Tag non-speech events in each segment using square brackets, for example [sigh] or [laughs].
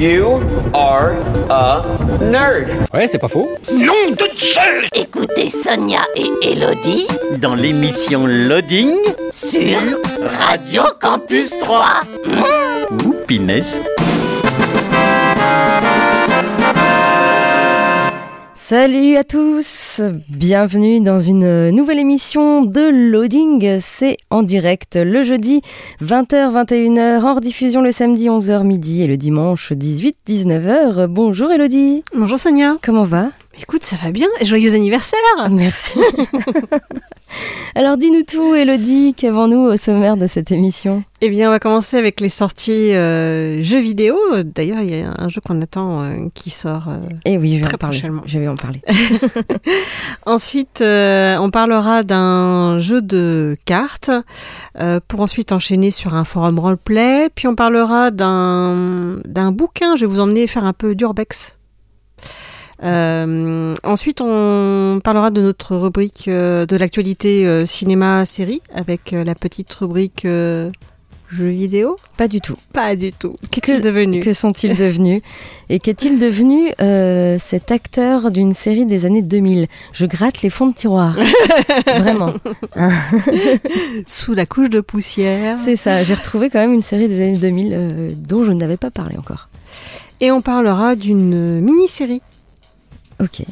You are a nerd. Ouais, c'est pas faux. Nom de Zeus Écoutez Sonia et Elodie Dans l'émission Loading, sur Radio Campus 3. ou Salut à tous, bienvenue dans une nouvelle émission de Loading. C'est en direct le jeudi 20h-21h, en rediffusion le samedi 11h midi et le dimanche 18-19h. Bonjour Elodie. Bonjour Sonia. Comment va? Écoute, ça va bien et joyeux anniversaire. Merci. [laughs] Alors dis-nous tout Elodie, qu'avons-nous au sommaire de cette émission? Eh bien, on va commencer avec les sorties euh, jeux vidéo. D'ailleurs, il y a un jeu qu'on attend euh, qui sort. euh. Eh oui, je vais Très en parler. prochainement. Je vais en parler. [laughs] Ensuite, on parlera d'un jeu de cartes pour ensuite enchaîner sur un forum roleplay. Puis on parlera d'un d'un bouquin. Je vais vous emmener faire un peu d'urbex. Euh, ensuite, on parlera de notre rubrique euh, de l'actualité euh, cinéma-série avec la petite rubrique jeux vidéo. Pas du tout. Pas du tout. Qu'est-il devenu Que sont-ils devenus? Et qu'est-il devenu euh, cet acteur d'une série des années 2000 Je gratte les fonds de tiroir. [laughs] Vraiment. [laughs] Sous la couche de poussière. C'est ça. J'ai retrouvé quand même une série des années 2000 euh, dont je n'avais pas parlé encore. Et on parlera d'une mini-série. Ok.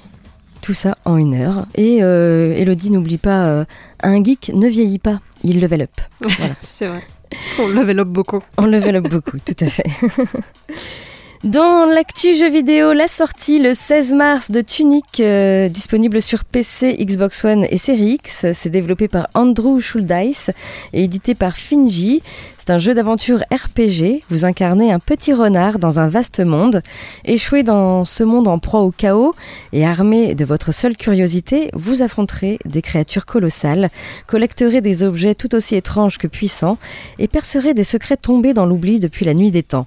Tout ça en une heure. Et euh, Elodie, n'oublie pas, euh, un geek ne vieillit pas. Il level up. Voilà. [laughs] C'est vrai. On level up beaucoup. On level up beaucoup, tout à fait. [laughs] Dans l'actu jeu vidéo, la sortie le 16 mars de Tunic, euh, disponible sur PC, Xbox One et Series X. C'est développé par Andrew Schuldeis et édité par Finji. Un jeu d'aventure RPG. Vous incarnez un petit renard dans un vaste monde. Échoué dans ce monde en proie au chaos et armé de votre seule curiosité, vous affronterez des créatures colossales, collecterez des objets tout aussi étranges que puissants et percerez des secrets tombés dans l'oubli depuis la nuit des temps.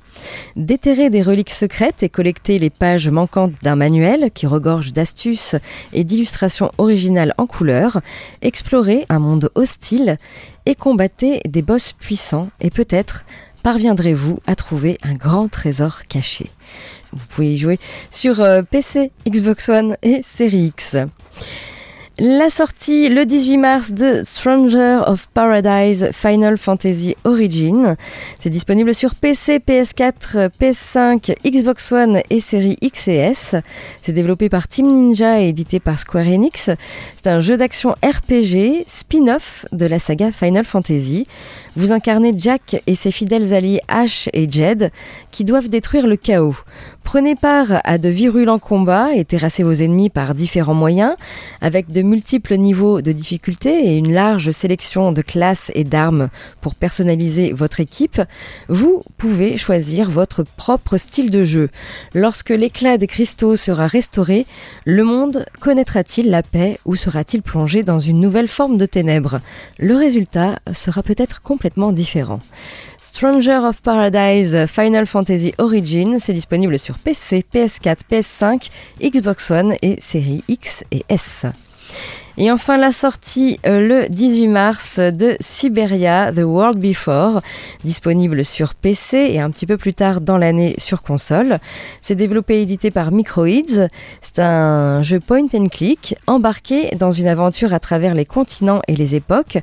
Déterrer des reliques secrètes et collecter les pages manquantes d'un manuel qui regorge d'astuces et d'illustrations originales en couleur, explorer un monde hostile et combattez des boss puissants et peut-être parviendrez-vous à trouver un grand trésor caché. Vous pouvez y jouer sur euh, PC, Xbox One et Series X. La sortie le 18 mars de Stranger of Paradise Final Fantasy Origin. C'est disponible sur PC, PS4, PS5, Xbox One et série X S. C'est développé par Team Ninja et édité par Square Enix. C'est un jeu d'action RPG, spin-off de la saga Final Fantasy. Vous incarnez Jack et ses fidèles alliés Ash et Jed qui doivent détruire le chaos. Prenez part à de virulents combats et terrassez vos ennemis par différents moyens, avec de multiples niveaux de difficulté et une large sélection de classes et d'armes pour personnaliser votre équipe. Vous pouvez choisir votre propre style de jeu. Lorsque l'éclat des cristaux sera restauré, le monde connaîtra-t-il la paix ou sera-t-il plongé dans une nouvelle forme de ténèbres? Le résultat sera peut-être complètement différent. Stranger of Paradise Final Fantasy Origin, c'est disponible sur PC, PS4, PS5, Xbox One et série X et S. Et enfin la sortie euh, le 18 mars de Siberia The World Before, disponible sur PC et un petit peu plus tard dans l'année sur console. C'est développé et édité par Microids. C'est un jeu point and click embarqué dans une aventure à travers les continents et les époques,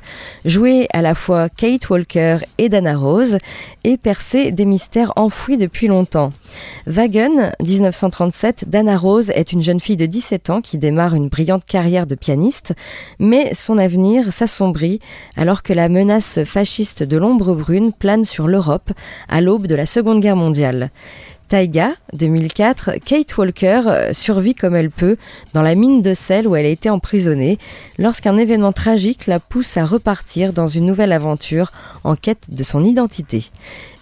joué à la fois Kate Walker et Dana Rose et percé des mystères enfouis depuis longtemps. Wagon, 1937, Dana Rose est une jeune fille de 17 ans qui démarre une brillante carrière de pianiste, mais son avenir s'assombrit alors que la menace fasciste de l'ombre brune plane sur l'Europe à l'aube de la Seconde Guerre mondiale. Taiga, 2004, Kate Walker euh, survit comme elle peut dans la mine de sel où elle a été emprisonnée lorsqu'un événement tragique la pousse à repartir dans une nouvelle aventure en quête de son identité.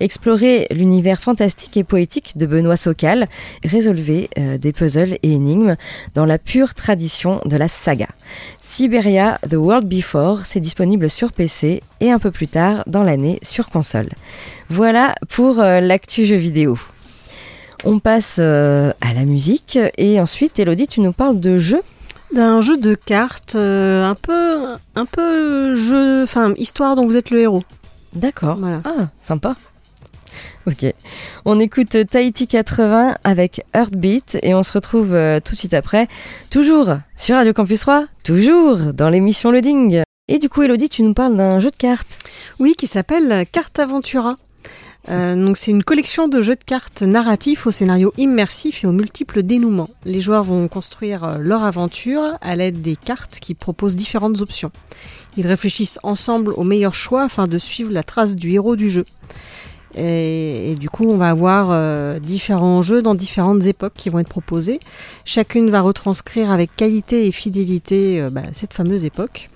Explorer l'univers fantastique et poétique de Benoît Socal, résolver euh, des puzzles et énigmes dans la pure tradition de la saga. Siberia The World Before, c'est disponible sur PC et un peu plus tard dans l'année sur console. Voilà pour euh, l'actu jeu vidéo. On passe euh, à la musique et ensuite, Elodie, tu nous parles de jeux D'un jeu de cartes, euh, un peu, un peu jeu, enfin histoire dont vous êtes le héros. D'accord. Voilà. Ah, sympa. Ok. On écoute Tahiti 80 avec Heartbeat et on se retrouve euh, tout de suite après, toujours sur Radio Campus 3, toujours dans l'émission Loading. Et du coup, Elodie, tu nous parles d'un jeu de cartes. Oui, qui s'appelle Carte Aventura. Euh, donc c'est une collection de jeux de cartes narratifs au scénario immersif et aux multiples dénouements. Les joueurs vont construire euh, leur aventure à l'aide des cartes qui proposent différentes options. Ils réfléchissent ensemble au meilleur choix afin de suivre la trace du héros du jeu. Et, du coup, on va avoir euh, différents jeux dans différentes époques qui vont être proposés. Chacune va retranscrire avec qualité et fidélité bah, cette fameuse époque.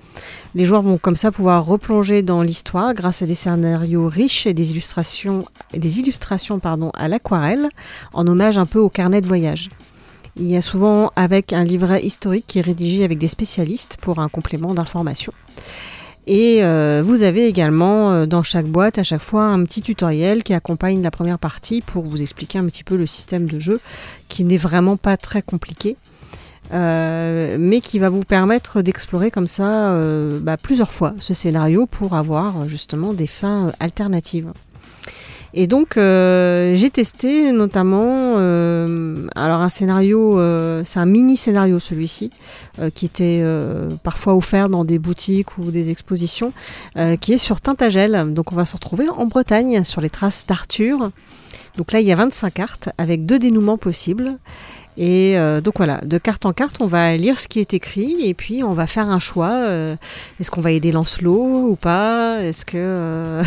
Les joueurs vont comme ça pouvoir replonger dans l'histoire grâce à des scénarios riches et des illustrations, des illustrations pardon, à l'aquarelle, en hommage un peu au carnet de voyage. Il y a souvent avec un livret historique qui est rédigé avec des spécialistes pour un complément d'information. Et euh, vous avez également euh, dans chaque boîte à chaque fois un petit tutoriel qui accompagne la première partie pour vous expliquer un petit peu le système de jeu qui n'est vraiment pas très compliqué. Euh, mais qui va vous permettre d'explorer comme ça euh, bah, plusieurs fois ce scénario pour avoir justement des fins euh, alternatives. Et donc euh, j'ai testé notamment euh, alors un scénario, euh, c'est un mini scénario celui-ci euh, qui était euh, parfois offert dans des boutiques ou des expositions, euh, qui est sur Tintagel. Donc on va se retrouver en Bretagne sur les traces d'Arthur. Donc là il y a 25 cartes avec deux dénouements possibles. Et euh, donc voilà, de carte en carte, on va lire ce qui est écrit et puis on va faire un choix. euh, Est-ce qu'on va aider Lancelot ou pas? Est-ce que euh,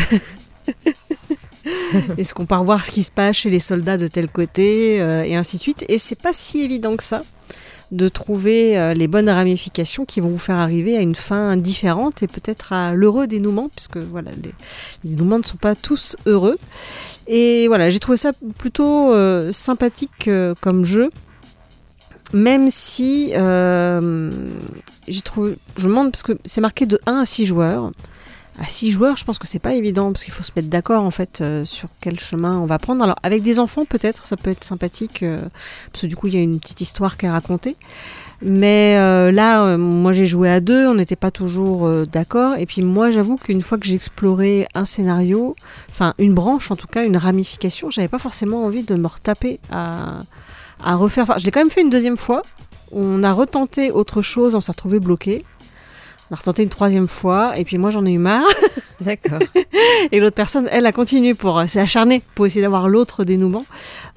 [laughs] est-ce qu'on part voir ce qui se passe chez les soldats de tel côté et ainsi de suite. Et c'est pas si évident que ça de trouver les bonnes ramifications qui vont vous faire arriver à une fin différente et peut-être à l'heureux dénouement, puisque voilà, les, dénouements ne sont pas tous heureux. Et voilà, j'ai trouvé ça plutôt sympathique comme jeu, même si euh, j'ai trouvé, je me demande parce que c'est marqué de 1 à 6 joueurs. À 6 joueurs, je pense que c'est pas évident parce qu'il faut se mettre d'accord en fait euh, sur quel chemin on va prendre. Alors avec des enfants peut-être ça peut être sympathique euh, parce que du coup il y a une petite histoire qui est racontée. Mais là, moi j'ai joué à deux, on n'était pas toujours d'accord. Et puis moi j'avoue qu'une fois que j'ai exploré un scénario, enfin une branche en tout cas, une ramification, j'avais pas forcément envie de me retaper à, à refaire. Enfin, je l'ai quand même fait une deuxième fois. On a retenté autre chose, on s'est retrouvé bloqué. On a retenté une troisième fois, et puis moi j'en ai eu marre. [laughs] D'accord. [laughs] Et l'autre personne, elle a continué pour, euh, s'est acharnée pour essayer d'avoir l'autre dénouement.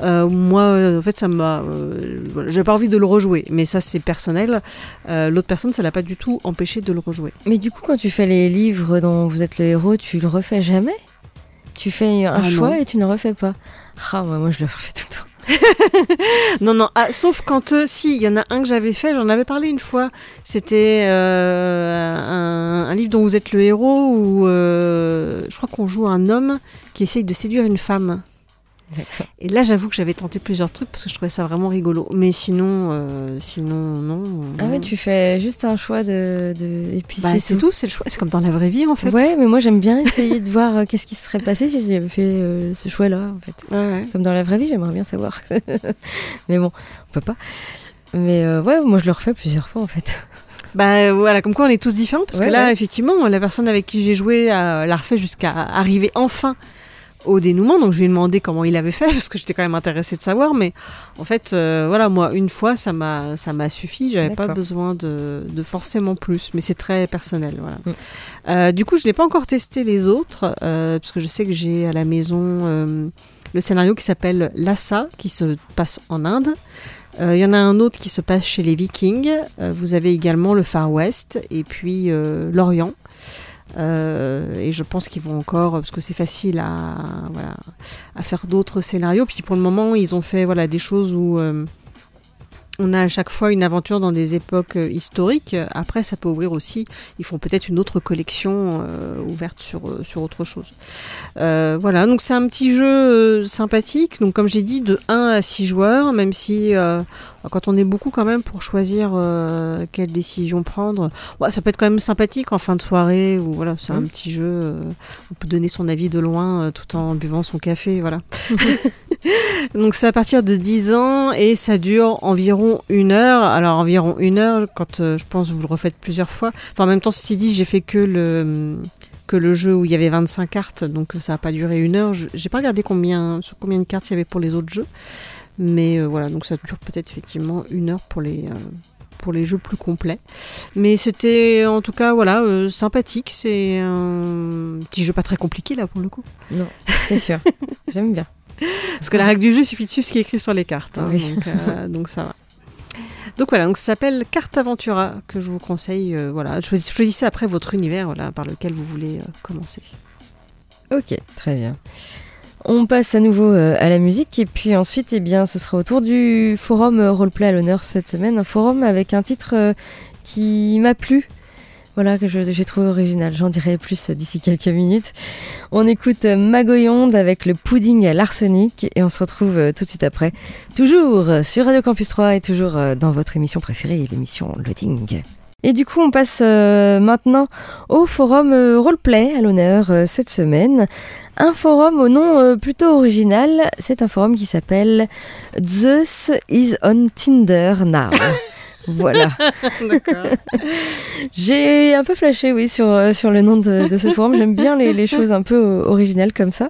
Euh, moi, euh, en fait, ça m'a, euh, voilà, j'avais pas envie de le rejouer, mais ça c'est personnel. Euh, l'autre personne, ça l'a pas du tout empêché de le rejouer. Mais du coup, quand tu fais les livres dont vous êtes le héros, tu le refais jamais? Tu fais un Ah choix non. et tu ne le refais pas? Ah, moi, moi je le refais tout le temps. [laughs] Non, non, ah, sauf quand, euh, si, il y en a un que j'avais fait, j'en avais parlé une fois. C'était euh, un, livre dont vous êtes le héros, où euh, je crois qu'on joue un homme qui essaye de séduire une femme. Et là, j'avoue que j'avais tenté plusieurs trucs parce que je trouvais ça vraiment rigolo. Mais sinon, euh, sinon, non. Ah ouais, tu fais juste un choix de. de... Et puis Bah, c'est tout, c'est le choix. C'est comme dans la vraie vie, en fait. Ouais, mais moi j'aime bien essayer de voir euh, qu'est-ce qui se serait passé si j'avais fait euh, ce choix-là, en fait. Ouais, ouais. Comme dans la vraie vie, j'aimerais bien savoir. [laughs] mais bon, on peut pas. Mais euh, ouais, moi je le refais plusieurs fois en fait. Bah voilà, comme quoi on est tous différents, parce Ouais, que là, ouais. effectivement, la personne avec qui j'ai joué l'a refait jusqu'à arriver enfin au dénouement, donc je lui ai demandé comment il avait fait, [laughs] parce que j'étais quand même intéressée de savoir, mais en fait, euh, voilà, moi, une fois, ça m'a ça m'a suffi, j'avais pas besoin de, de forcément plus, mais c'est très personnel, voilà. Mm. Euh, du coup, je n'ai pas encore testé les autres, euh, parce que je sais que j'ai à la maison le scénario qui s'appelle Lhasa, qui se passe en Inde. Euh, Il y en a un autre qui se passe chez les Vikings. Euh, vous avez également le Far West et puis euh, l'Orient. Euh, et je pense qu'ils vont encore, parce que c'est facile à, voilà, à faire d'autres scénarios. Puis pour le moment, ils ont fait voilà, des choses où euh, on a à chaque fois une aventure dans des époques euh, historiques. Après, ça peut ouvrir aussi. Ils font peut-être une autre collection euh, ouverte sur, euh, sur autre chose. Euh, voilà, donc c'est un petit jeu sympathique. Donc, comme j'ai dit, de 1 à 6 joueurs, même si euh, quand on est beaucoup quand même pour choisir quelle décision prendre, ouais, ça peut être quand même sympathique en fin de soirée. Ou voilà, c'est un petit jeu. on peut donner son avis de loin tout en buvant son café. Voilà. [laughs] [laughs] Donc c'est à partir de 10 ans et ça dure environ une heure. Alors environ une heure, quand euh, je pense vous le refaites plusieurs fois. Enfin en même temps, ceci dit, j'ai fait que le que le jeu où il y avait 25 cartes, donc ça n'a pas duré une heure. Je- J'ai pas regardé combien sur combien de cartes il y avait pour les autres jeux, mais euh, voilà, donc ça dure peut-être effectivement une heure pour les euh, pour les jeux plus complets. Mais c'était en tout cas voilà euh, sympathique. C'est un petit jeu pas très compliqué là pour le coup. Non, c'est sûr. [laughs] J'aime bien. Parce que la règle du jeu, il suffit de suivre ce qui est écrit sur les cartes. hein, Oui. donc, euh, donc ça va. Donc voilà, donc ça s'appelle Carte Aventura que je vous conseille. euh, voilà, Choisis- choisissez après votre univers par lequel vous voulez euh, commencer. Ok, très bien. On passe à nouveau euh, à la musique et puis ensuite, eh bien, ce sera au tour du forum roleplay à l'honneur cette semaine. Un forum avec un titre qui m'a plu. Voilà, que j'ai trouvé original. J'en dirai plus d'ici quelques minutes. On écoute Magoyonde avec le pudding à l'arsenic et on se retrouve tout de suite après. Toujours sur Radio Campus 3 et toujours dans votre émission préférée, l'émission Loading. Et du coup, on passe euh, maintenant au forum euh, roleplay à l'honneur euh, cette semaine. Un forum au nom plutôt original. C'est un forum qui s'appelle Zeus is on Tinder now. [laughs] voilà. [laughs] [laughs] J'ai un peu flashé, oui, sur, euh, sur le nom de, de ce forum. J'aime bien les, les choses un peu originales comme ça.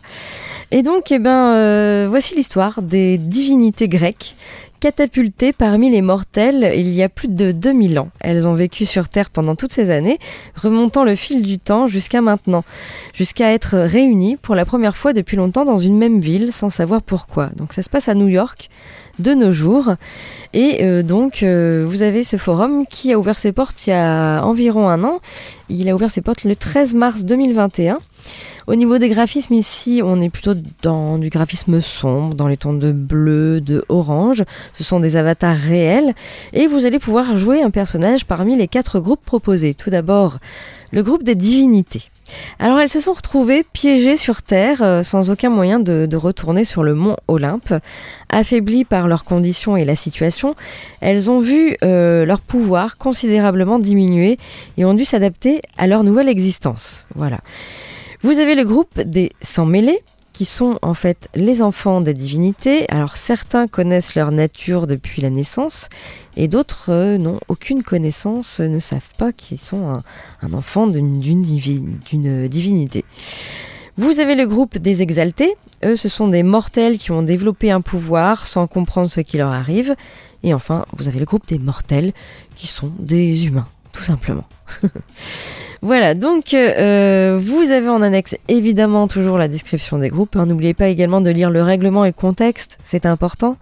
Et donc, eh ben, euh, voici l'histoire des divinités grecques catapultées parmi les mortels il y a plus de 2000 ans. Elles ont vécu sur Terre pendant toutes ces années, remontant le fil du temps jusqu'à maintenant, jusqu'à être réunies pour la première fois depuis longtemps dans une même ville sans savoir pourquoi. Donc ça se passe à New York de nos jours. Et euh, donc, euh, vous avez ce forum qui a ouvert ses portes il y a environ un an. Il a ouvert ses portes le 13 mars 2021. Au niveau des graphismes, ici, on est plutôt dans du graphisme sombre, dans les tons de bleu, de orange. Ce sont des avatars réels. Et vous allez pouvoir jouer un personnage parmi les quatre groupes proposés. Tout d'abord, le groupe des divinités. Alors elles se sont retrouvées piégées sur Terre euh, sans aucun moyen de, retourner sur le mont Olympe. Affaiblies par leurs conditions et la situation, elles ont vu euh, leur pouvoir considérablement diminuer et ont dû s'adapter à leur nouvelle existence. Voilà. Vous avez le groupe des sans-mêlés qui sont en fait les enfants des divinités. Alors certains connaissent leur nature depuis la naissance et d'autres euh, n'ont aucune connaissance, euh, ne savent pas qu'ils sont un, enfant d'une divinité. Vous avez le groupe des exaltés. Eux, ce sont des mortels qui ont développé un pouvoir sans comprendre ce qui leur arrive. Et enfin, vous avez le groupe des mortels qui sont des humains, tout simplement. [laughs] Voilà, donc euh, vous avez en annexe évidemment toujours la description des groupes. hein. N'oubliez pas également de lire le règlement et le contexte, c'est important.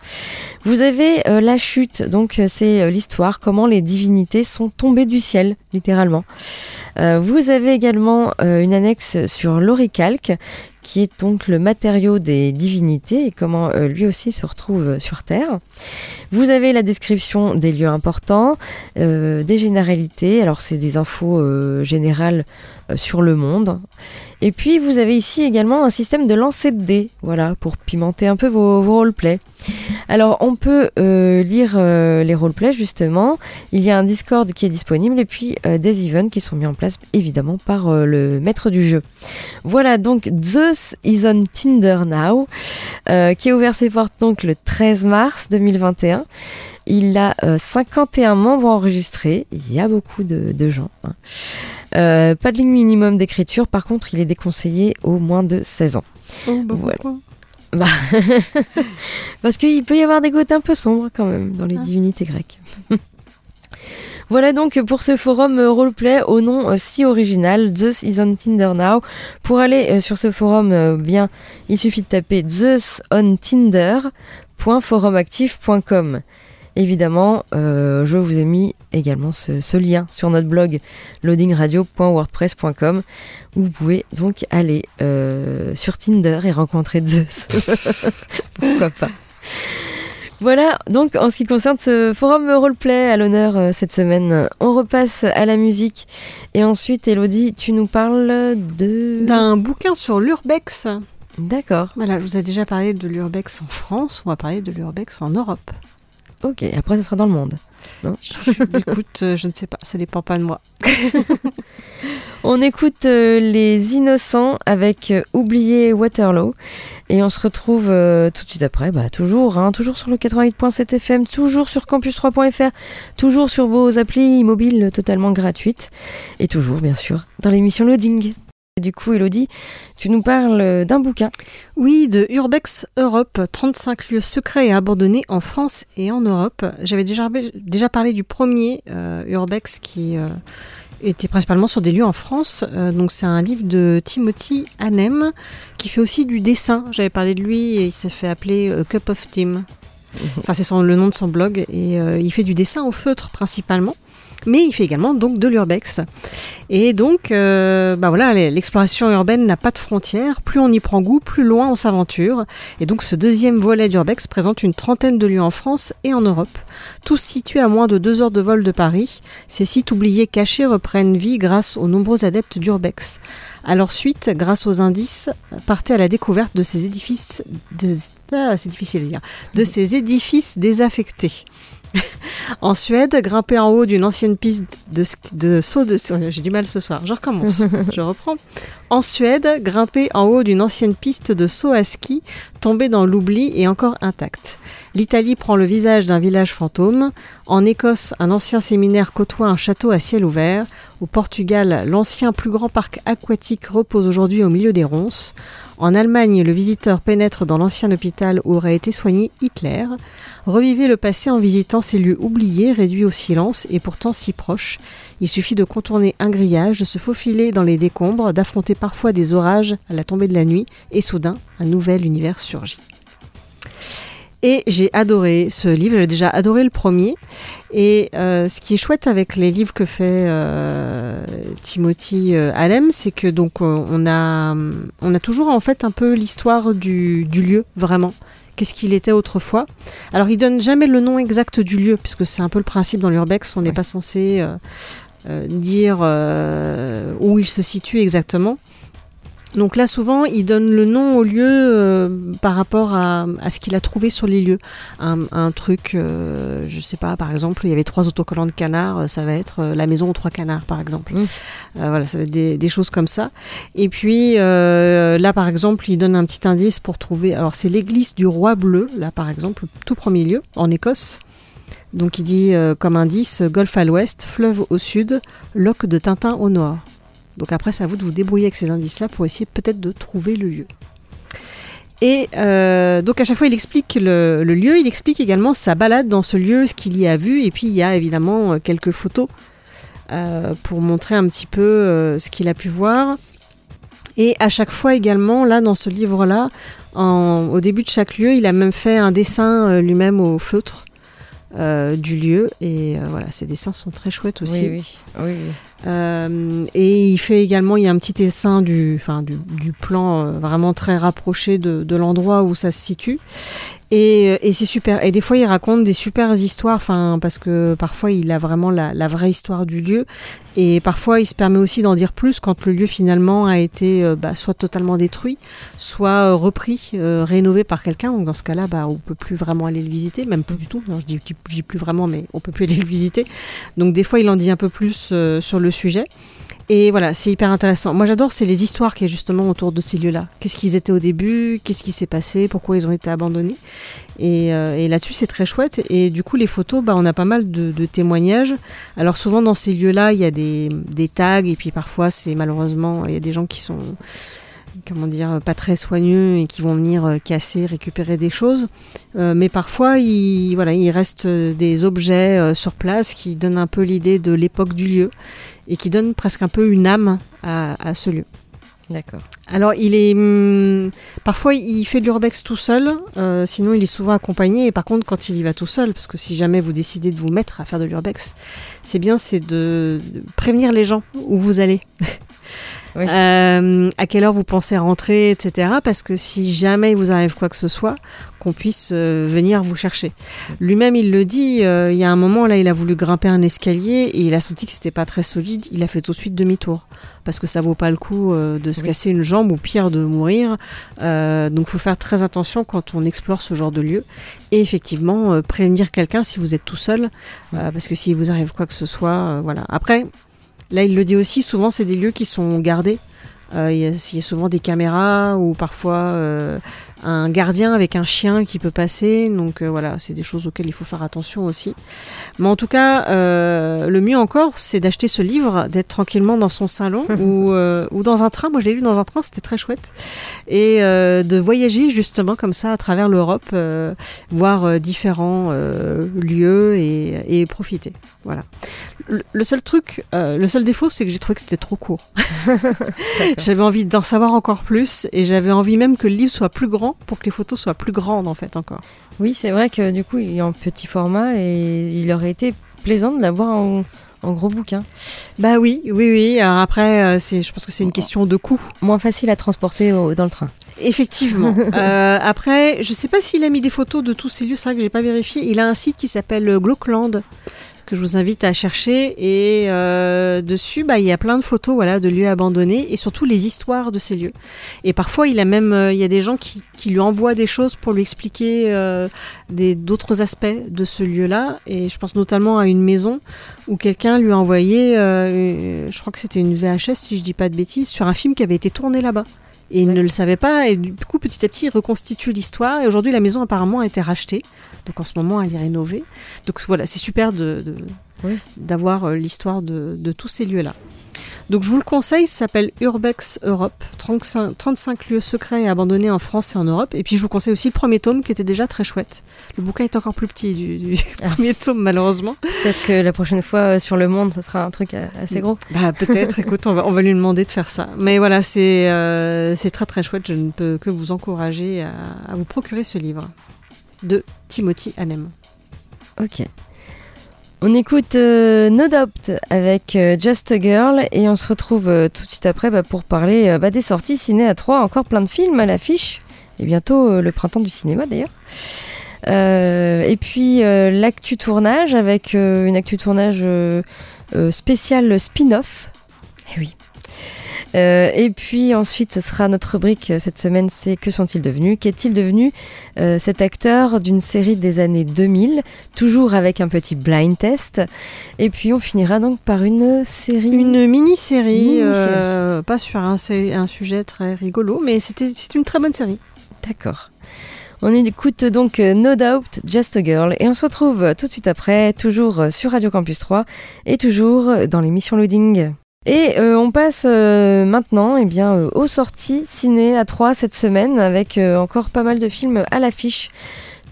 Vous avez euh, la chute, donc euh, c'est euh, l'histoire, comment les divinités sont tombées du ciel, littéralement. Euh, vous avez également euh, une annexe sur l'oricalque, qui est donc le matériau des divinités et comment euh, lui aussi se retrouve sur Terre. Vous avez la description des lieux importants, euh, des généralités, alors c'est des infos euh, générales euh, sur le monde. Et puis vous avez ici également un système de lancer de dés, voilà, pour pimenter un peu vos, roleplays. Alors on peut euh, lire euh, les roleplays justement, il y a un Discord qui est disponible et puis euh, des events qui sont mis en place évidemment par euh, le maître du jeu. Voilà donc Zeus is on Tinder now, euh, qui a ouvert ses portes donc le 13 mars 2021. Il a euh, 51 membres enregistrés, il y a beaucoup de, de gens. hein. Euh, pas de ligne minimum d'écriture, par contre il est déconseillé au moins de 16 ans. Oh, bah, Voilà. [laughs] Bah, Parce qu'il peut y avoir des côtés un peu sombres quand même dans les divinités grecques. [laughs] Voilà donc pour ce forum euh, roleplay au nom euh, si original, Zeus is on Tinder now. Pour aller euh, sur ce forum, euh, bien, il suffit de taper Zeus on Tinder.forumactif.com. Évidemment, euh, je vous ai mis également ce, ce lien sur notre blog loadingradio.wordpress.com où vous pouvez donc aller euh, sur Tinder et rencontrer Zeus. [laughs] Pourquoi pas voilà, donc en ce qui concerne ce forum roleplay à l'honneur euh, cette semaine, on repasse à la musique. Et ensuite, Elodie, tu nous parles de... D'un bouquin sur l'urbex. D'accord. Voilà, je vous ai déjà parlé de l'urbex en France, on va parler de l'urbex en Europe. Ok, après ça sera dans le monde. Non? Écoute, euh, je ne sais pas, ça dépend pas de moi. [laughs] On écoute euh, Les Innocents avec euh, Oublier Waterloo et on se retrouve euh, tout de suite après, bah, toujours, hein, toujours sur le 88.7 FM, toujours sur campus3.fr, toujours sur vos applis mobiles totalement gratuites et toujours bien sûr dans l'émission Loading. Du coup, Elodie, tu nous parles euh, d'un bouquin. Oui, de Urbex Europe, 35 lieux secrets et abandonnés en France et en Europe. J'avais déjà, déjà parlé du premier euh, Urbex qui euh, était principalement sur des lieux en France. Euh, donc c'est un livre de Timothy Hanem qui fait aussi du dessin. J'avais parlé de lui et il s'est fait appeler Cup of Tim. [laughs] Enfin, c'est le nom de son blog et il fait du dessin au feutre principalement. Mais il fait également donc de l'urbex. Et donc, euh, bah voilà, l'exploration urbaine n'a pas de frontières. Plus on y prend goût, plus loin on s'aventure. Et donc, ce deuxième volet d'urbex présente une trentaine de lieux en France et en Europe, tous situés à moins de deux heures de vol de Paris. Ces sites oubliés cachés reprennent vie grâce aux nombreux adeptes d'urbex. À leur suite, grâce aux indices, partez à la découverte de ces édifices, ah, c'est difficile dire, de ces édifices désaffectés. En Suède, grimper en haut d'une ancienne piste de, ski- de saut de... J'ai du mal ce soir, je recommence, [laughs] je reprends. En Suède, grimper en haut d'une ancienne piste de saut à ski, tombée dans l'oubli et encore intacte. L'Italie prend le visage d'un village fantôme. En Écosse, un ancien séminaire côtoie un château à ciel ouvert. Au Portugal, l'ancien plus grand parc aquatique repose aujourd'hui au milieu des ronces. En Allemagne, le visiteur pénètre dans l'ancien hôpital où aurait été soigné Hitler. Revivez le passé en visitant ces lieux oubliés, réduits au silence et pourtant si proches. Il suffit de contourner un grillage, de se faufiler dans les décombres, d'affronter parfois des orages à la tombée de la nuit, et soudain, un nouvel univers surgit. Et j'ai adoré ce livre, j'ai déjà adoré le premier. Et euh, ce qui est chouette avec les livres que fait euh, Timothy euh, Alem, c'est que donc on a on a toujours en fait un peu l'histoire du, du lieu vraiment. Qu'est-ce qu'il était autrefois? Alors il donne jamais le nom exact du lieu puisque c'est un peu le principe dans l'urbex, on n'est pas censé euh, dire euh, où il se situe exactement. Donc là, souvent, il donne le nom au lieu euh, par rapport à, à ce qu'il a trouvé sur les lieux. Un, un truc, euh, je sais pas, par exemple, il y avait trois autocollants de canards, euh, ça va être euh, la maison aux trois canards, par exemple. Mmh. Euh, voilà, ça va être des, des choses comme ça. Et puis euh, là, par exemple, il donne un petit indice pour trouver. Alors, c'est l'église du roi bleu, là, par exemple, tout premier lieu, en Écosse. Donc, il dit euh, comme indice golfe à l'ouest, fleuve au sud, loch de Tintin au nord. Donc après, c'est à vous de vous débrouiller avec ces indices-là pour essayer peut-être de trouver le lieu. Et euh, donc à chaque fois, il explique le, lieu, il explique également sa balade dans ce lieu, ce qu'il y a vu, et puis il y a évidemment euh, quelques photos pour montrer un petit peu ce qu'il a pu voir. Et à chaque fois également, là dans ce livre-là, au début de chaque lieu, il a même fait un dessin lui-même au feutre du lieu. Et euh, voilà, ces dessins sont très chouettes aussi. Oui, oui. Euh, et il fait également, il y a un petit dessin du, enfin, du, plan euh, vraiment très rapproché de, l'endroit où ça se situe. Et, euh, et c'est super. Et des fois, il raconte des super histoires, enfin, parce que parfois, il a vraiment la, vraie histoire du lieu. Et parfois, il se permet aussi d'en dire plus quand le lieu finalement a été bah, soit totalement détruit, soit repris, rénové par quelqu'un. Donc dans ce cas-là, bah, on peut plus vraiment aller le visiter, même plus du tout. Non, je dis, dis plus vraiment, mais on peut plus [laughs] aller le visiter. Donc des fois, il en dit un peu plus euh, sur le sujet. Et voilà, c'est hyper intéressant. Moi, j'adore, c'est les histoires qu'il y a justement autour de ces lieux-là. Qu'est-ce qu'ils étaient au début Qu'est-ce qui s'est passé Pourquoi ils ont été abandonnés Et, euh, là-dessus, c'est très chouette. Et du coup, les photos, bah, on a pas mal de, de témoignages. Alors souvent, dans ces lieux-là, il y a des, des tags. Et puis parfois, c'est malheureusement, il y a des gens qui sont comment dire, pas très soigneux et qui vont venir euh, casser, récupérer des choses. Euh, mais parfois, il, voilà, il reste euh, des objets euh, sur place qui donnent un peu l'idée de l'époque du lieu et qui donnent presque un peu une âme à, à ce lieu. D'accord. Alors, il est. hum, parfois, il fait de l'urbex tout seul, euh, sinon, il est souvent accompagné. Et par contre, quand il y va tout seul, parce que si jamais vous décidez de vous mettre à faire de l'urbex, c'est bien, c'est de prévenir les gens où vous allez. [laughs] Oui. Euh, à quelle heure vous pensez rentrer, etc. Parce que si jamais il vous arrive quoi que ce soit, qu'on puisse euh, venir vous chercher. Lui-même, il le dit, euh, il y a un moment, là, il a voulu grimper un escalier et il a senti que c'était pas très solide. Il a fait tout de suite demi-tour. Parce que ça vaut pas le coup euh, de se Oui. casser une jambe ou pire de mourir. Euh, donc, faut faire très attention quand on explore ce genre de lieu. Et effectivement, prévenir quelqu'un si vous êtes tout seul. parce que s'il vous arrive quoi que ce soit, voilà. Après, Là, il le dit aussi, souvent, c'est des lieux qui sont gardés. Euh, Il y, a- y a souvent des caméras ou parfois euh, un gardien avec un chien qui peut passer. Donc euh, voilà, c'est des choses auxquelles il faut faire attention aussi. Mais en tout cas, euh, le mieux encore, c'est d'acheter ce livre, d'être tranquillement dans son salon [laughs] ou, euh, ou dans un train. Moi, je l'ai lu dans un train, c'était très chouette. Et de voyager justement comme ça à travers l'Europe, voir différents lieux et, et profiter. Voilà. Le, le seul truc, le seul défaut, c'est que j'ai trouvé que c'était trop court. [laughs] [laughs] j'avais envie d'en savoir encore plus et j'avais envie même que le livre soit plus grand pour que les photos soient plus grandes en fait encore. Oui, c'est vrai que du coup, il est en petit format et il aurait été plaisant de l'avoir en, en gros bouquin. Bah oui, oui, oui. Alors après, euh, c'est, je pense que c'est une question de coût. Moins facile à transporter au- dans le train. Effectivement. [laughs] Euh, après, je sais pas s'il a mis des photos de tous ces lieux, c'est vrai que j'ai pas vérifié. Il a un site qui s'appelle Glockland que je vous invite à chercher. Et euh, dessus bah, il y a plein de photos voilà de lieux abandonnés et surtout les histoires de ces lieux. Et parfois il a même euh, il y a des gens qui, qui lui envoient des choses pour lui expliquer euh, d'autres aspects de ce lieu là et je pense notamment à une maison où quelqu'un lui a envoyé je crois que c'était une VHS si je dis pas de bêtises sur un film qui avait été tourné là-bas et il ne le savait pas, et du coup, petit à petit, il reconstitue l'histoire. Et aujourd'hui, la maison apparemment a été rachetée. Donc en ce moment, elle est rénovée. Donc voilà, c'est super de, de- Oui. d'avoir euh, l'histoire de, de tous ces lieux-là. Donc je vous le conseille, ça s'appelle Urbex Europe, 35, 35 lieux secrets et abandonnés en France et en Europe. Et puis je vous conseille aussi le premier tome qui était déjà très chouette. Le bouquin est encore plus petit du, du [laughs] Ah. premier tome malheureusement. Peut-être que la prochaine fois euh, sur le monde, ça sera un truc euh, assez gros. Bah peut-être, [laughs] écoute, on va, on va lui demander de faire ça. Mais voilà, c'est euh, c'est très très chouette. Je ne peux que vous encourager à, à vous procurer ce livre de Timothy Hanem. Ok. On écoute euh, No Doubt avec euh, Just a Girl et on se retrouve euh, tout de suite après bah, pour parler bah, des sorties ciné à 3. Encore plein de films à l'affiche et bientôt le printemps du cinéma d'ailleurs. Et puis l'actu tournage avec une actu tournage spéciale spin-off. Eh oui. Euh, et puis ensuite, ce sera notre rubrique euh, cette semaine, c'est Que sont-ils devenus? Qu'est-il devenu euh, cet acteur d'une série des années 2000 toujours avec un petit blind test. Et puis on finira donc par une série. Une mini-série, euh, pas sur un, sujet très rigolo, mais c'était c'est une très bonne série. D'accord. On écoute donc No Doubt, Just a Girl, et on se retrouve tout de suite après, toujours sur Radio Campus 3, et toujours dans l'émission Loading. Et euh, on passe euh, maintenant eh bien, euh, aux sorties ciné à 3 cette semaine, avec encore pas mal de films à l'affiche.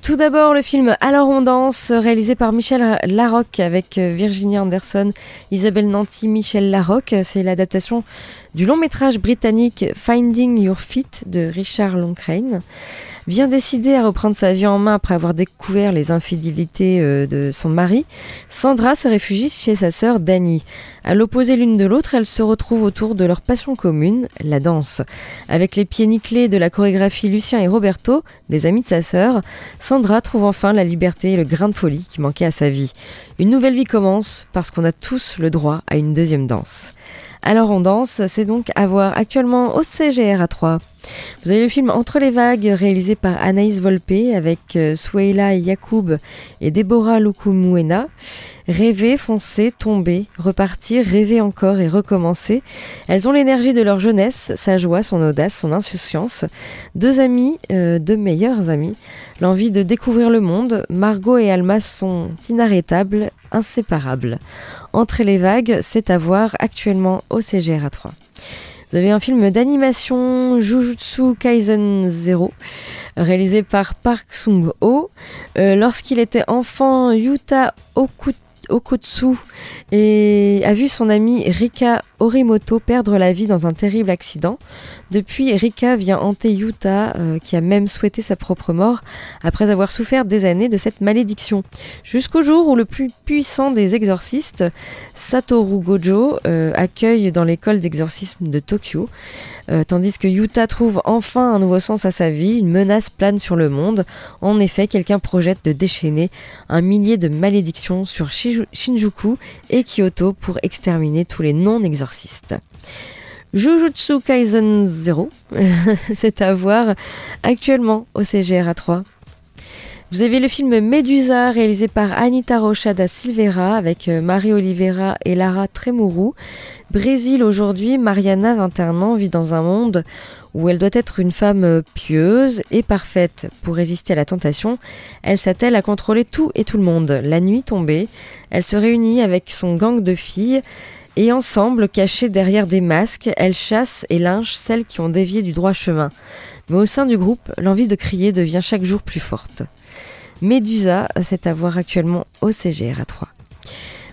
Tout d'abord le film Alors on danse, réalisé par Michel Larocque avec euh, Virginia Anderson, Isabelle Nanty, Michel Larocque. C'est l'adaptation du long métrage britannique Finding Your Feet de Richard Loncraine. Bien décidée à reprendre sa vie en main après avoir découvert les infidélités euh, de son mari, Sandra se réfugie chez sa sœur Dani. À l'opposé l'une de l'autre, elles se retrouvent autour de leur passion commune, la danse. Avec les pieds nickelés de la chorégraphie Lucien et Roberto, des amis de sa sœur, Sandra trouve enfin la liberté et le grain de folie qui manquait à sa vie. Une nouvelle vie commence parce qu'on a tous le droit à une deuxième danse. Alors on danse, c'est donc à voir actuellement au CGR à 3. Vous avez le film Entre les vagues réalisé par Anaïs Volpe avec euh, Souheila Yacoub et Déborah Lukumwena. Rêver, foncer, tomber, repartir, rêver encore et recommencer. Elles ont l'énergie de leur jeunesse, sa joie, son audace, son insouciance. Deux amies, euh, deux meilleures amies, l'envie de découvrir le monde. Margot et Alma sont inarrêtables, inséparables. Entre les vagues, c'est à voir actuellement au CGR à 3. Vous un film d'animation Jujutsu Kaisen Zero, réalisé par Park Sung-ho. Euh, Lorsqu'il était enfant, Yuta Okuto Okotsu et a vu son amie Rika Orimoto perdre la vie dans un terrible accident. Depuis, Rika vient hanter Yuta, euh, qui a même souhaité sa propre mort après avoir souffert des années de cette malédiction. Jusqu'au jour où le plus puissant des exorcistes, Satoru Gojo, euh, accueille dans l'école d'exorcisme de Tokyo, euh, tandis que Yuta trouve enfin un nouveau sens à sa vie, une menace plane sur le monde. En effet, quelqu'un projette de déchaîner un millier de malédictions sur Shiju- Shinjuku et Kyoto pour exterminer tous les non-exorcistes. Jujutsu Kaisen 0, [laughs] c'est à voir actuellement au CGR 3. Vous avez le film Medusa réalisé par Anita Rocha da Silveira avec euh, Marie Oliveira et Lara Tremuru. Brésil aujourd'hui, Mariana, 21 ans, vit dans un monde où elle doit être une femme euh, pieuse et parfaite. Pour résister à la tentation, elle s'attelle à contrôler tout et tout le monde. La nuit tombée, elle se réunit avec son gang de filles et ensemble, cachées derrière des masques, elles chassent et lynchent celles qui ont dévié du droit chemin. Mais au sein du groupe, l'envie de crier devient chaque jour plus forte. Médusa, c'est à voir actuellement au CGR à 3.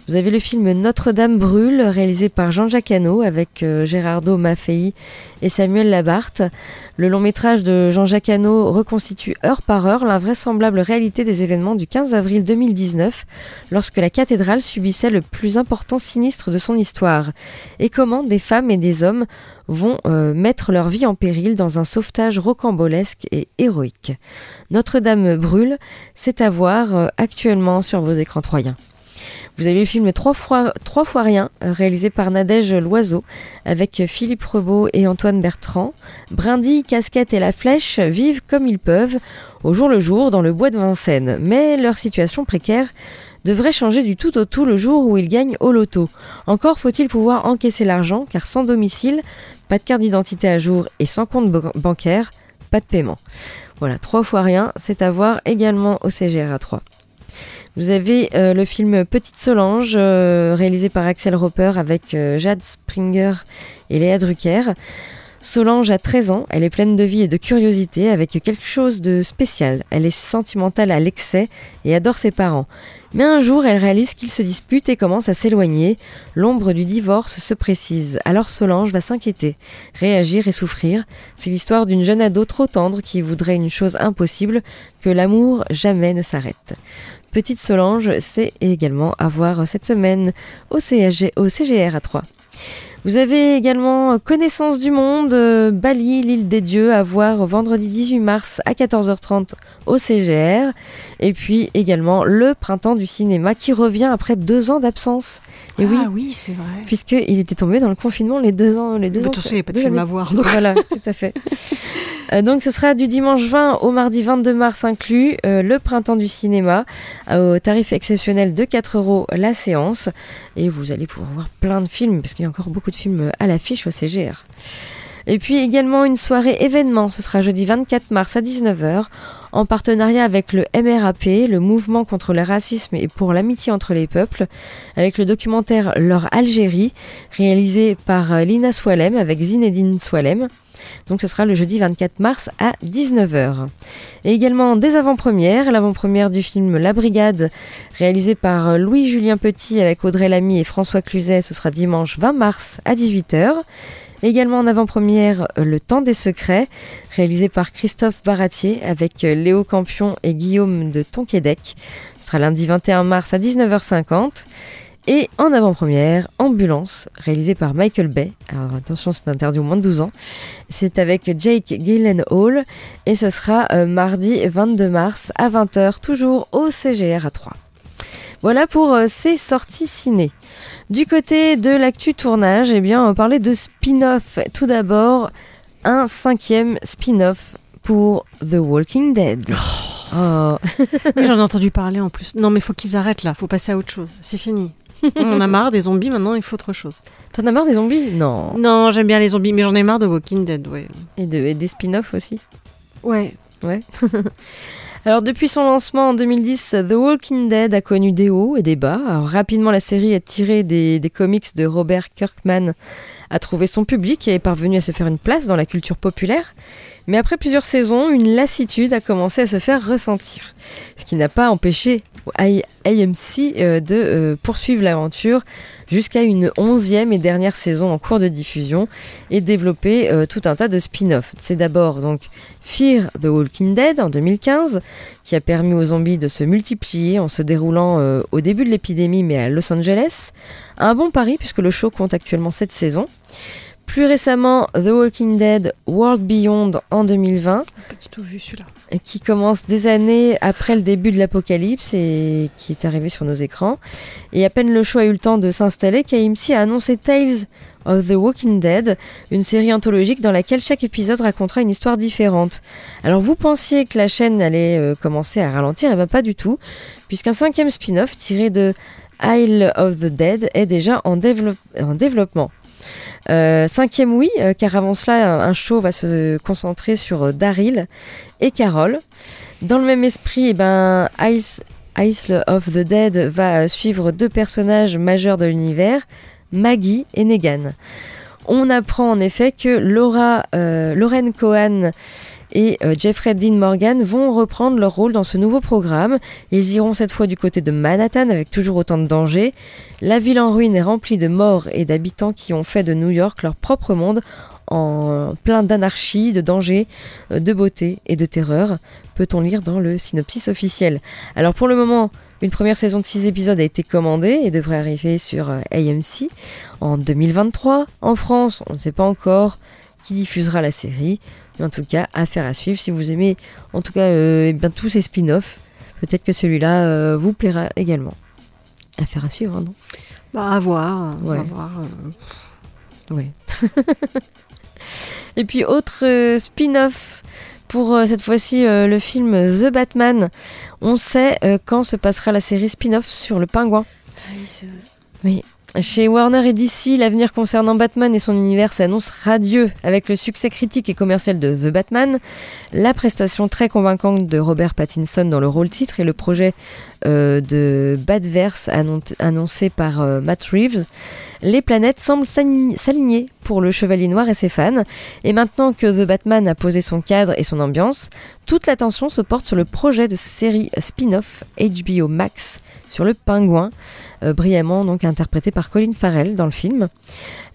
Vous avez le film Notre-Dame brûle, réalisé par Jean-Jacques Hano avec euh, Gérardo Maffei et Samuel Labarthe. Le long métrage de Jean-Jacques Hano reconstitue heure par heure l'invraisemblable réalité des événements du 15 avril 2019, lorsque la cathédrale subissait le plus important sinistre de son histoire, et comment des femmes et des hommes vont euh, mettre leur vie en péril dans un sauvetage rocambolesque et héroïque. Notre-Dame brûle, c'est à voir euh, actuellement sur vos écrans troyens. Vous avez le film Trois fois, rien, euh, réalisé par Nadège Loiseau, avec Philippe Rebaud et Antoine Bertrand. Brindille, Casquette et La Flèche vivent comme ils peuvent, au jour le jour, dans le bois de Vincennes. Mais leur situation précaire devrait changer du tout au tout le jour où ils gagnent au loto. Encore faut-il pouvoir encaisser l'argent, car sans domicile, pas de carte d'identité à jour et sans compte ban- bancaire, pas de paiement. Voilà, trois fois rien, c'est à voir également au CGRA 3. Vous avez euh, le film Petite Solange, euh, réalisé par Axel Roper avec euh, Jade Springer et Léa Drucker. Solange a 13 ans, elle est pleine de vie et de curiosité avec quelque chose de spécial. Elle est sentimentale à l'excès et adore ses parents. Mais un jour, elle réalise qu'ils se disputent et commence à s'éloigner. L'ombre du divorce se précise. Alors Solange va s'inquiéter, réagir et souffrir. C'est l'histoire d'une jeune ado trop tendre qui voudrait une chose impossible, que l'amour jamais ne s'arrête. Petite Solange, c'est également à voir cette semaine au, au CGR à 3. Vous avez également Connaissance du Monde, euh, Bali, l'île des dieux, à voir vendredi 18 mars à 14h30 au CGR. Et puis également Le Printemps du cinéma qui revient après deux ans d'absence. Et oui, Ah oui, c'est vrai. puisqu'il était tombé dans le confinement les deux ans. Les deux Mais ans n'y a pas de film à voir. [laughs] donc. Voilà, tout à fait. Euh, donc ce sera du dimanche 20 au mardi 22 mars inclus, euh, le printemps du cinéma, euh, au tarif exceptionnel de 4 euros la séance. Et vous allez pouvoir voir plein de films, parce qu'il y a encore beaucoup de films à l'affiche au CGR. Et puis également une soirée événement, ce sera jeudi 24 mars à 19h, en partenariat avec le MRAP, le mouvement contre le racisme et pour l'amitié entre les peuples, avec le documentaire Leur Algérie, réalisé par euh, Lina Swalem avec Zinedine Swalem. Donc ce sera le jeudi 24 mars à 19h. Et également des avant-premières, l'avant-première du film La Brigade, réalisé par euh, Louis-Julien Petit avec Audrey Lamy et François Cluzet, ce sera dimanche 20 mars à 18h. Également en avant-première, euh, Le Temps des Secrets, réalisé par Christophe Baratier avec euh, Léo Campion et Guillaume de Tonquédec. Ce sera lundi 21 mars à 19h50. Et en avant-première, Ambulance, réalisé par Michael Bay. Alors attention, c'est interdit au moins de 12 ans. C'est avec Jake Gyllenhaal et ce sera euh, mardi 22 mars à 20h, toujours au CGR à 3. Voilà pour euh, ces sorties ciné. Du côté de l'actu tournage, eh bien, on va parler de spin-off. Tout d'abord, un cinquième spin-off pour The Walking Dead. Oh. [laughs] Oui, J'en ai entendu parler en plus. Non, mais faut qu'ils arrêtent là. Faut passer à autre chose. C'est fini. [laughs] On a marre des zombies. Maintenant, il faut autre chose. T'en as marre des zombies? Non. Non, j'aime bien les zombies, mais j'en ai marre de Walking Dead. Ouais. Et, de, et des spin-offs aussi? Ouais. Ouais. [laughs] Alors depuis son lancement en 2010, The Walking Dead a connu des hauts et des bas. Rapidement, la série est tirée des, comics de Robert Kirkman, a trouvé son public et est parvenu à se faire une place dans la culture populaire. Mais après plusieurs saisons, une lassitude a commencé à se faire ressentir. Ce qui n'a pas empêché AMC euh, de euh, poursuivre l'aventure jusqu'à une onzième et dernière saison en cours de diffusion et développer euh, tout un tas de spin-offs. C'est d'abord donc Fear the Walking Dead en 2015 qui a permis aux zombies de se multiplier en se déroulant au début de l'épidémie mais à Los Angeles. Un bon pari puisque le show compte actuellement cette saison. Plus récemment, The Walking Dead World Beyond en 2020. Pas du tout vu celui-là. Qui commence des années après le début de l'apocalypse et qui est arrivé sur nos écrans. Et à peine le show a eu le temps de s'installer qu'AMC a annoncé Tales of the Walking Dead, une série anthologique dans laquelle chaque épisode racontera une histoire différente. Alors vous pensiez que la chaîne allait euh, commencer à ralentir, et eh bien pas du tout, puisqu'un cinquième spin-off tiré de Isle of the Dead est déjà en développement. Euh, cinquième oui, euh, car avant cela, un show va se concentrer sur euh, Daryl et Carol. Dans le même esprit, eh ben, Ice, Isle of the Dead va suivre deux personnages majeurs de l'univers, Maggie et Negan. On apprend en effet que Laura, Lauren Cohen et euh, Jeffrey Dean Morgan vont reprendre leur rôle dans ce nouveau programme. Ils iront cette fois du côté de Manhattan avec toujours autant de dangers. La ville en ruine est remplie de morts et d'habitants qui ont fait de New York leur propre monde en plein d'anarchie, de danger, euh, de beauté et de terreur, peut-on lire dans le synopsis officiel? Alors pour le moment, une première saison de 6 épisodes a été commandée et devrait arriver sur euh, AMC en 2023. En France, on ne sait pas encore qui diffusera la série. Mais en tout cas, affaire à suivre. Si vous aimez en tout cas euh, eh bien, tous ces spin-offs, peut-être que celui-là euh, vous plaira également. Affaire à suivre, hein, non? Bah, à voir. Ouais. À voir euh. ouais. [laughs] Et puis autre spin-off pour cette fois-ci le film The Batman. On sait quand se passera la série spin-off sur le pingouin. Ah oui, c'est vrai. Oui, chez Warner et DC, l'avenir concernant Batman et son univers s'annonce radieux avec le succès critique et commercial de The Batman, la prestation très convaincante de Robert Pattinson dans le rôle titre et le projet euh, de Batverse annoncé par euh, Matt Reeves. Les planètes semblent s'aligner pour le Chevalier Noir et ses fans. Et maintenant que The Batman a posé son cadre et son ambiance, toute l'attention se porte sur le projet de série spin-off HBO Max sur le pingouin. Euh, brillamment donc interprété par Colin Farrell dans le film.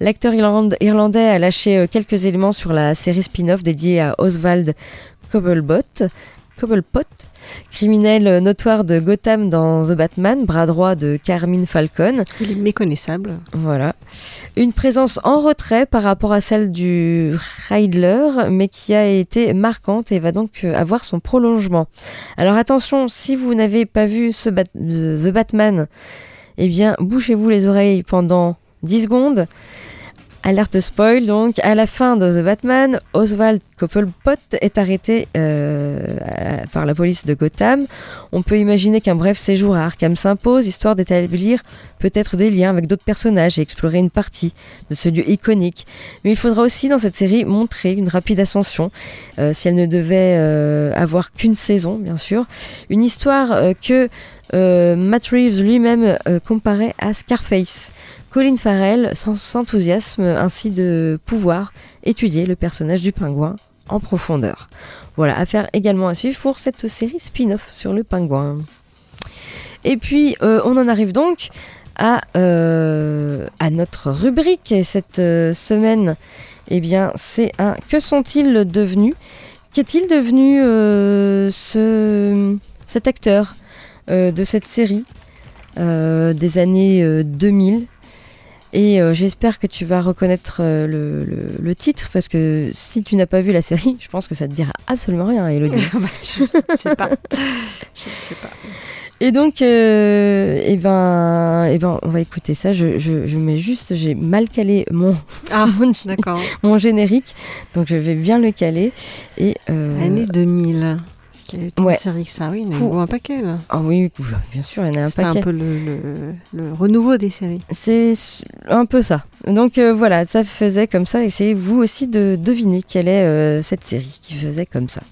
L'acteur irlandais a lâché euh, quelques éléments sur la série spin-off dédiée à Oswald Cobblepot, Cobblepot, criminel notoire de Gotham dans The Batman, bras droit de Carmine Falcon. Il est méconnaissable. Voilà. Une présence en retrait par rapport à celle du Riddler, mais qui a été marquante et va donc euh, avoir son prolongement. Alors attention, si vous n'avez pas vu ce The Batman, eh bien, bouchez-vous les oreilles pendant 10 secondes. Alerte spoil, donc, à la fin de The Batman, Oswald Cobblepot est arrêté euh, par la police de Gotham. On peut imaginer qu'un bref séjour à Arkham s'impose, histoire d'établir peut-être des liens avec d'autres personnages et explorer une partie de ce lieu iconique. Mais il faudra aussi dans cette série montrer une rapide ascension, euh, si elle ne devait euh, avoir qu'une saison, bien sûr. Une histoire que Matt Reeves lui-même comparait à Scarface. Colin Farrell s'enthousiasme ainsi de pouvoir étudier le personnage du pingouin en profondeur. Voilà, affaire également à suivre pour cette série spin-off sur le pingouin. Et puis, euh, on en arrive donc à, euh, notre rubrique. Et cette euh, semaine, eh bien, c'est un Que sont-ils devenus? Qu'est-il devenu ce, cet acteur de cette série des années 2000 et euh, j'espère que tu vas reconnaître euh, le, titre parce que si tu n'as pas vu la série, je pense que ça te dira absolument rien, Elodie. [laughs] Bah, je ne sais pas. [laughs] je sais pas. Et donc, euh, eh ben, eh ben, on va écouter ça. Je, je, mets juste, j'ai mal calé mon, ah, [laughs] d'accord. mon générique, donc je vais bien le caler. Et Année 2000. Qu'il y a une série que ça, oui, il y en a un paquet là. Ah oui, bien sûr, il y en a un paquet. C'est un peu le, le, renouveau des séries. C'est un peu ça. Donc euh, voilà, ça faisait comme ça. Essayez vous aussi de deviner quelle est euh, cette série qui faisait comme ça.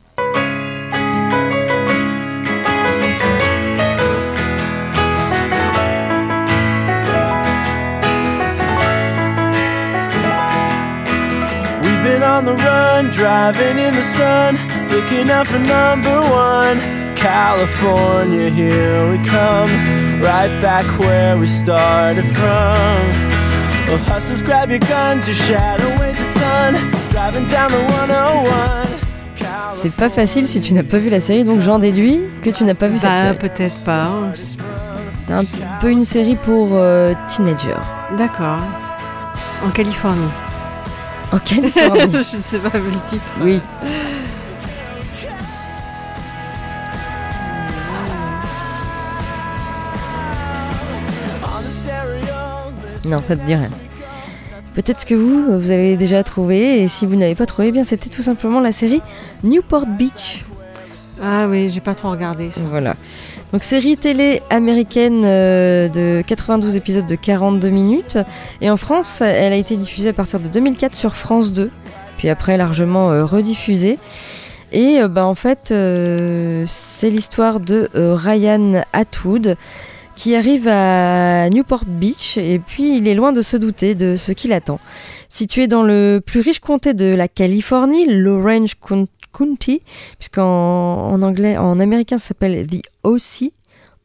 Been on the gun, driving in the sun, looking out for number one. California, here we come, right back where we started from. Well, hustlers, grab your guns, your shadow weighs a ton, driving down the 101. C'est pas facile si tu n'as pas vu la série, donc j'en déduis que tu n'as pas vu cette Bah, série. peut-être pas. C'est un peu une série pour euh, teenagers. D'accord. En Californie. En Californie. [laughs] Je sais pas le titre. oui. Non, ça te dit rien. Peut-être que vous, vous avez déjà trouvé, et si vous n'avez pas trouvé, eh bien c'était tout simplement la série Newport Beach. Ah oui, j'ai pas trop regardé ça. Voilà. Donc série télé américaine euh, de 92 épisodes de 42 minutes. Et en France, elle a été diffusée à partir de 2004 sur France 2. Puis après largement euh, rediffusée. Et euh, bah, en fait, c'est l'histoire de Ryan Atwood qui arrive à Newport Beach et puis il est loin de se douter de ce qui l'attend. Situé dans le plus riche comté de la Californie, l'Orange County, puisqu'en en anglais, en américain, ça s'appelle The OC.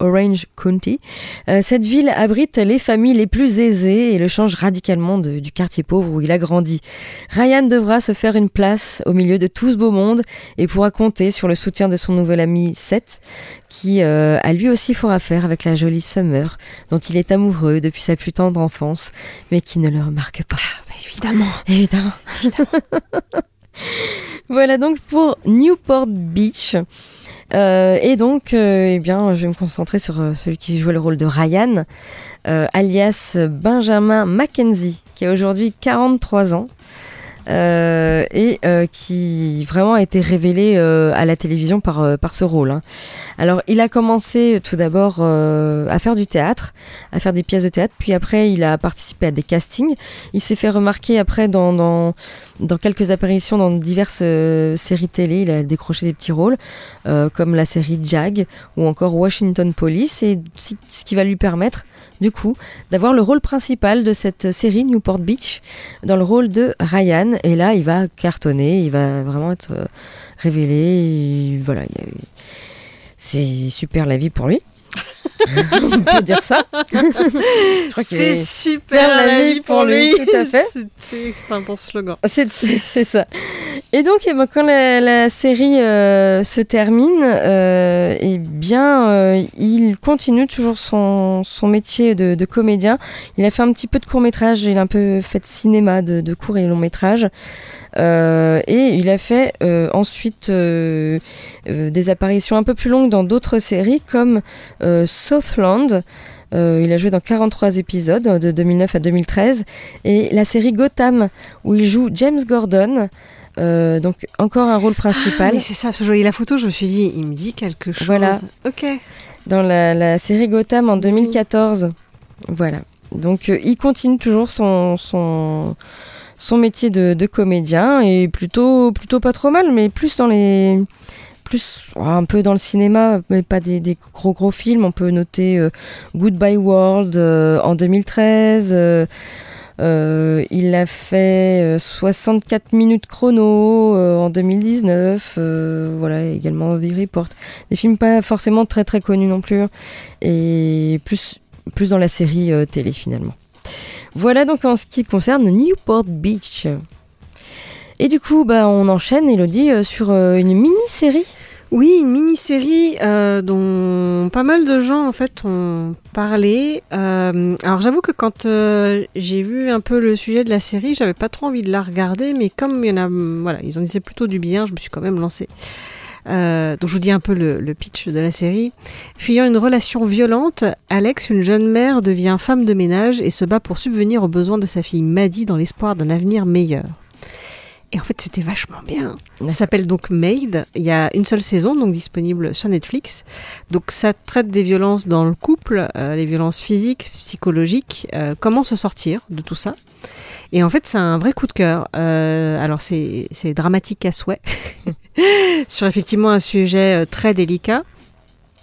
Orange County. Euh, cette ville abrite les familles les plus aisées et le change radicalement de- du quartier pauvre où il a grandi. Ryan devra se faire une place au milieu de tout ce beau monde et pourra compter sur le soutien de son nouvel ami Seth, qui euh, a lui aussi fort à faire avec la jolie Summer, dont il est amoureux depuis sa plus tendre enfance, mais qui ne le remarque pas. évidemment. Évidemment. [laughs] voilà donc pour Newport Beach. Euh, et donc, euh, eh bien, je vais me concentrer sur euh, celui qui jouait le rôle de Ryan, alias Benjamin Mackenzie, qui a aujourd'hui 43 ans. Euh, et euh, qui vraiment a été révélé euh, à la télévision par, par ce rôle. hein. Alors, il a commencé tout d'abord à faire du théâtre, à faire des pièces de théâtre, puis après, il a participé à des castings. Il s'est fait remarquer après dans, dans, dans quelques apparitions dans diverses séries télé. Il a décroché des petits rôles, comme la série Jag ou encore Washington Police, et ce qui va lui permettre, du coup, d'avoir le rôle principal de cette série Newport Beach, dans le rôle de Ryan. Et là, il va cartonner, il va vraiment être euh, révélé. voilà, c'est super la vie pour lui. [laughs] On peut dire ça. [laughs] C'est est- super la vie pour lui. tout à fait. [laughs] C'est- un bon slogan. C'est c'est ça. Et donc, eh ben, quand la, la série euh, se termine, euh, eh bien, euh, il continue toujours son, son métier de, de comédien. Il a fait un petit peu de court métrage, il a un peu fait de cinéma, de, de court et long métrage. Euh, et il a fait euh, ensuite euh, des apparitions un peu plus longues dans d'autres séries comme Southland. Il a joué dans 43 épisodes de 2009 à 2013 et la série Gotham où il joue James Gordon. Euh, donc encore un rôle principal Ah, c'est ça, parce que je voyais la photo, je me suis dit, il me dit quelque chose. Voilà. Ok. dans la, la série Gotham en 2014. Voilà. Donc euh, il continue toujours son, son, son métier de, comédien et plutôt, plutôt pas trop mal, mais plus dans les. Plus un peu dans le cinéma, mais pas des, gros gros films. On peut noter euh, Goodbye World euh, en 2013. euh, il a fait euh, 64 minutes chrono en 2019. euh, voilà, également The Report. Des films pas forcément très très connus non plus. hein, Et plus, plus dans la série télé finalement. Voilà donc en ce qui concerne Newport Beach. Et du coup, bah, on enchaîne, Elodie, euh, sur euh, une mini-série. Oui, une mini-série euh, dont pas mal de gens en fait ont parlé. Alors j'avoue que quand j'ai vu un peu le sujet de la série, j'avais pas trop envie de la regarder, mais comme il y voilà, ils en disaient plutôt du bien, je me suis quand même lancée. Euh, donc je vous dis un peu le, le pitch de la série. Fuyant une relation violente, Alex, une jeune mère, devient femme de ménage et se bat pour subvenir aux besoins de sa fille Maddie dans l'espoir d'un avenir meilleur. Et en fait, c'était vachement bien. Ça s'appelle donc Maid. Il y a une seule saison, donc disponible sur Netflix. Donc ça traite des violences dans le couple, euh, les violences physiques, psychologiques, euh, comment se sortir de tout ça? Et en fait, c'est un vrai coup de cœur. Euh, alors c'est dramatique à souhait, [laughs] sur effectivement un sujet euh, très délicat.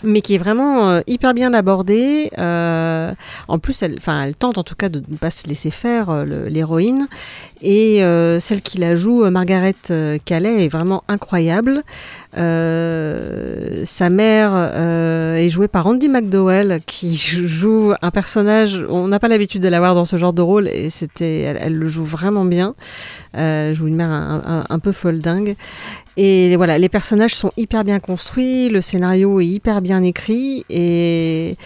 mais qui est vraiment euh, hyper bien abordée. Euh, en plus, elle, elle tente en tout cas de ne pas se laisser faire l'héroïne. Et euh, celle qui la joue, euh, Margaret euh, Calais, est vraiment incroyable. Sa mère est jouée par Andy McDowell, qui [laughs] joue un personnage. On n'a pas l'habitude de la voir dans ce genre de rôle, et c'était, elle, le joue vraiment bien. Elle joue une mère un peu folle dingue. Et voilà, les personnages sont hyper bien construits, le scénario est hyper bien écrit et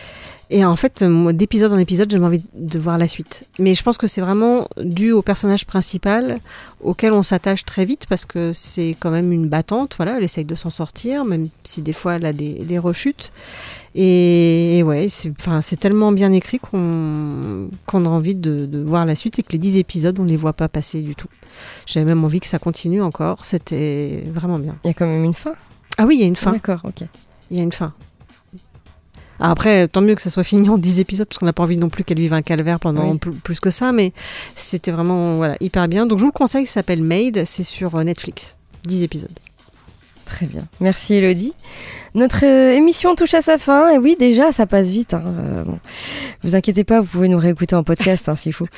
et en fait, d'épisode en épisode, j'ai envie de voir la suite. Mais je pense que c'est vraiment dû au personnage principal auquel on s'attache très vite parce que c'est quand même une battante. Voilà, elle essaye de s'en sortir, même si des fois elle a des, des rechutes. Et, et ouais, c'est enfin, tellement bien écrit qu'on qu'on a envie de, de voir la suite et que les 10 épisodes, on les voit pas passer du tout. J'avais même envie que ça continue encore. C'était vraiment bien. Il y a quand même une fin. Ah oui, il y a une fin. D'accord, ok. Il y a une fin. Après, tant mieux que ça soit fini en 10 épisodes, parce qu'on n'a pas envie non plus qu'elle vive un calvaire pendant Oui. plus que ça, mais c'était vraiment voilà, hyper bien. Donc je vous le conseille, ça s'appelle Made, c'est sur euh, Netflix. 10 épisodes. Très bien. Merci Elodie. Notre euh, émission touche à sa fin. Et oui, déjà, ça passe vite. Hein. Euh, bon. Vous inquiétez pas, vous pouvez nous réécouter en podcast hein, [laughs] s'il faut.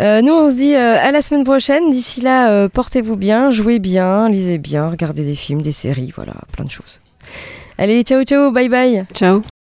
Euh, nous, on se dit à la semaine prochaine. D'ici là, portez-vous bien, jouez bien, lisez bien, regardez des films, des séries, voilà, plein de choses. Allez, ciao, ciao, bye bye. Ciao.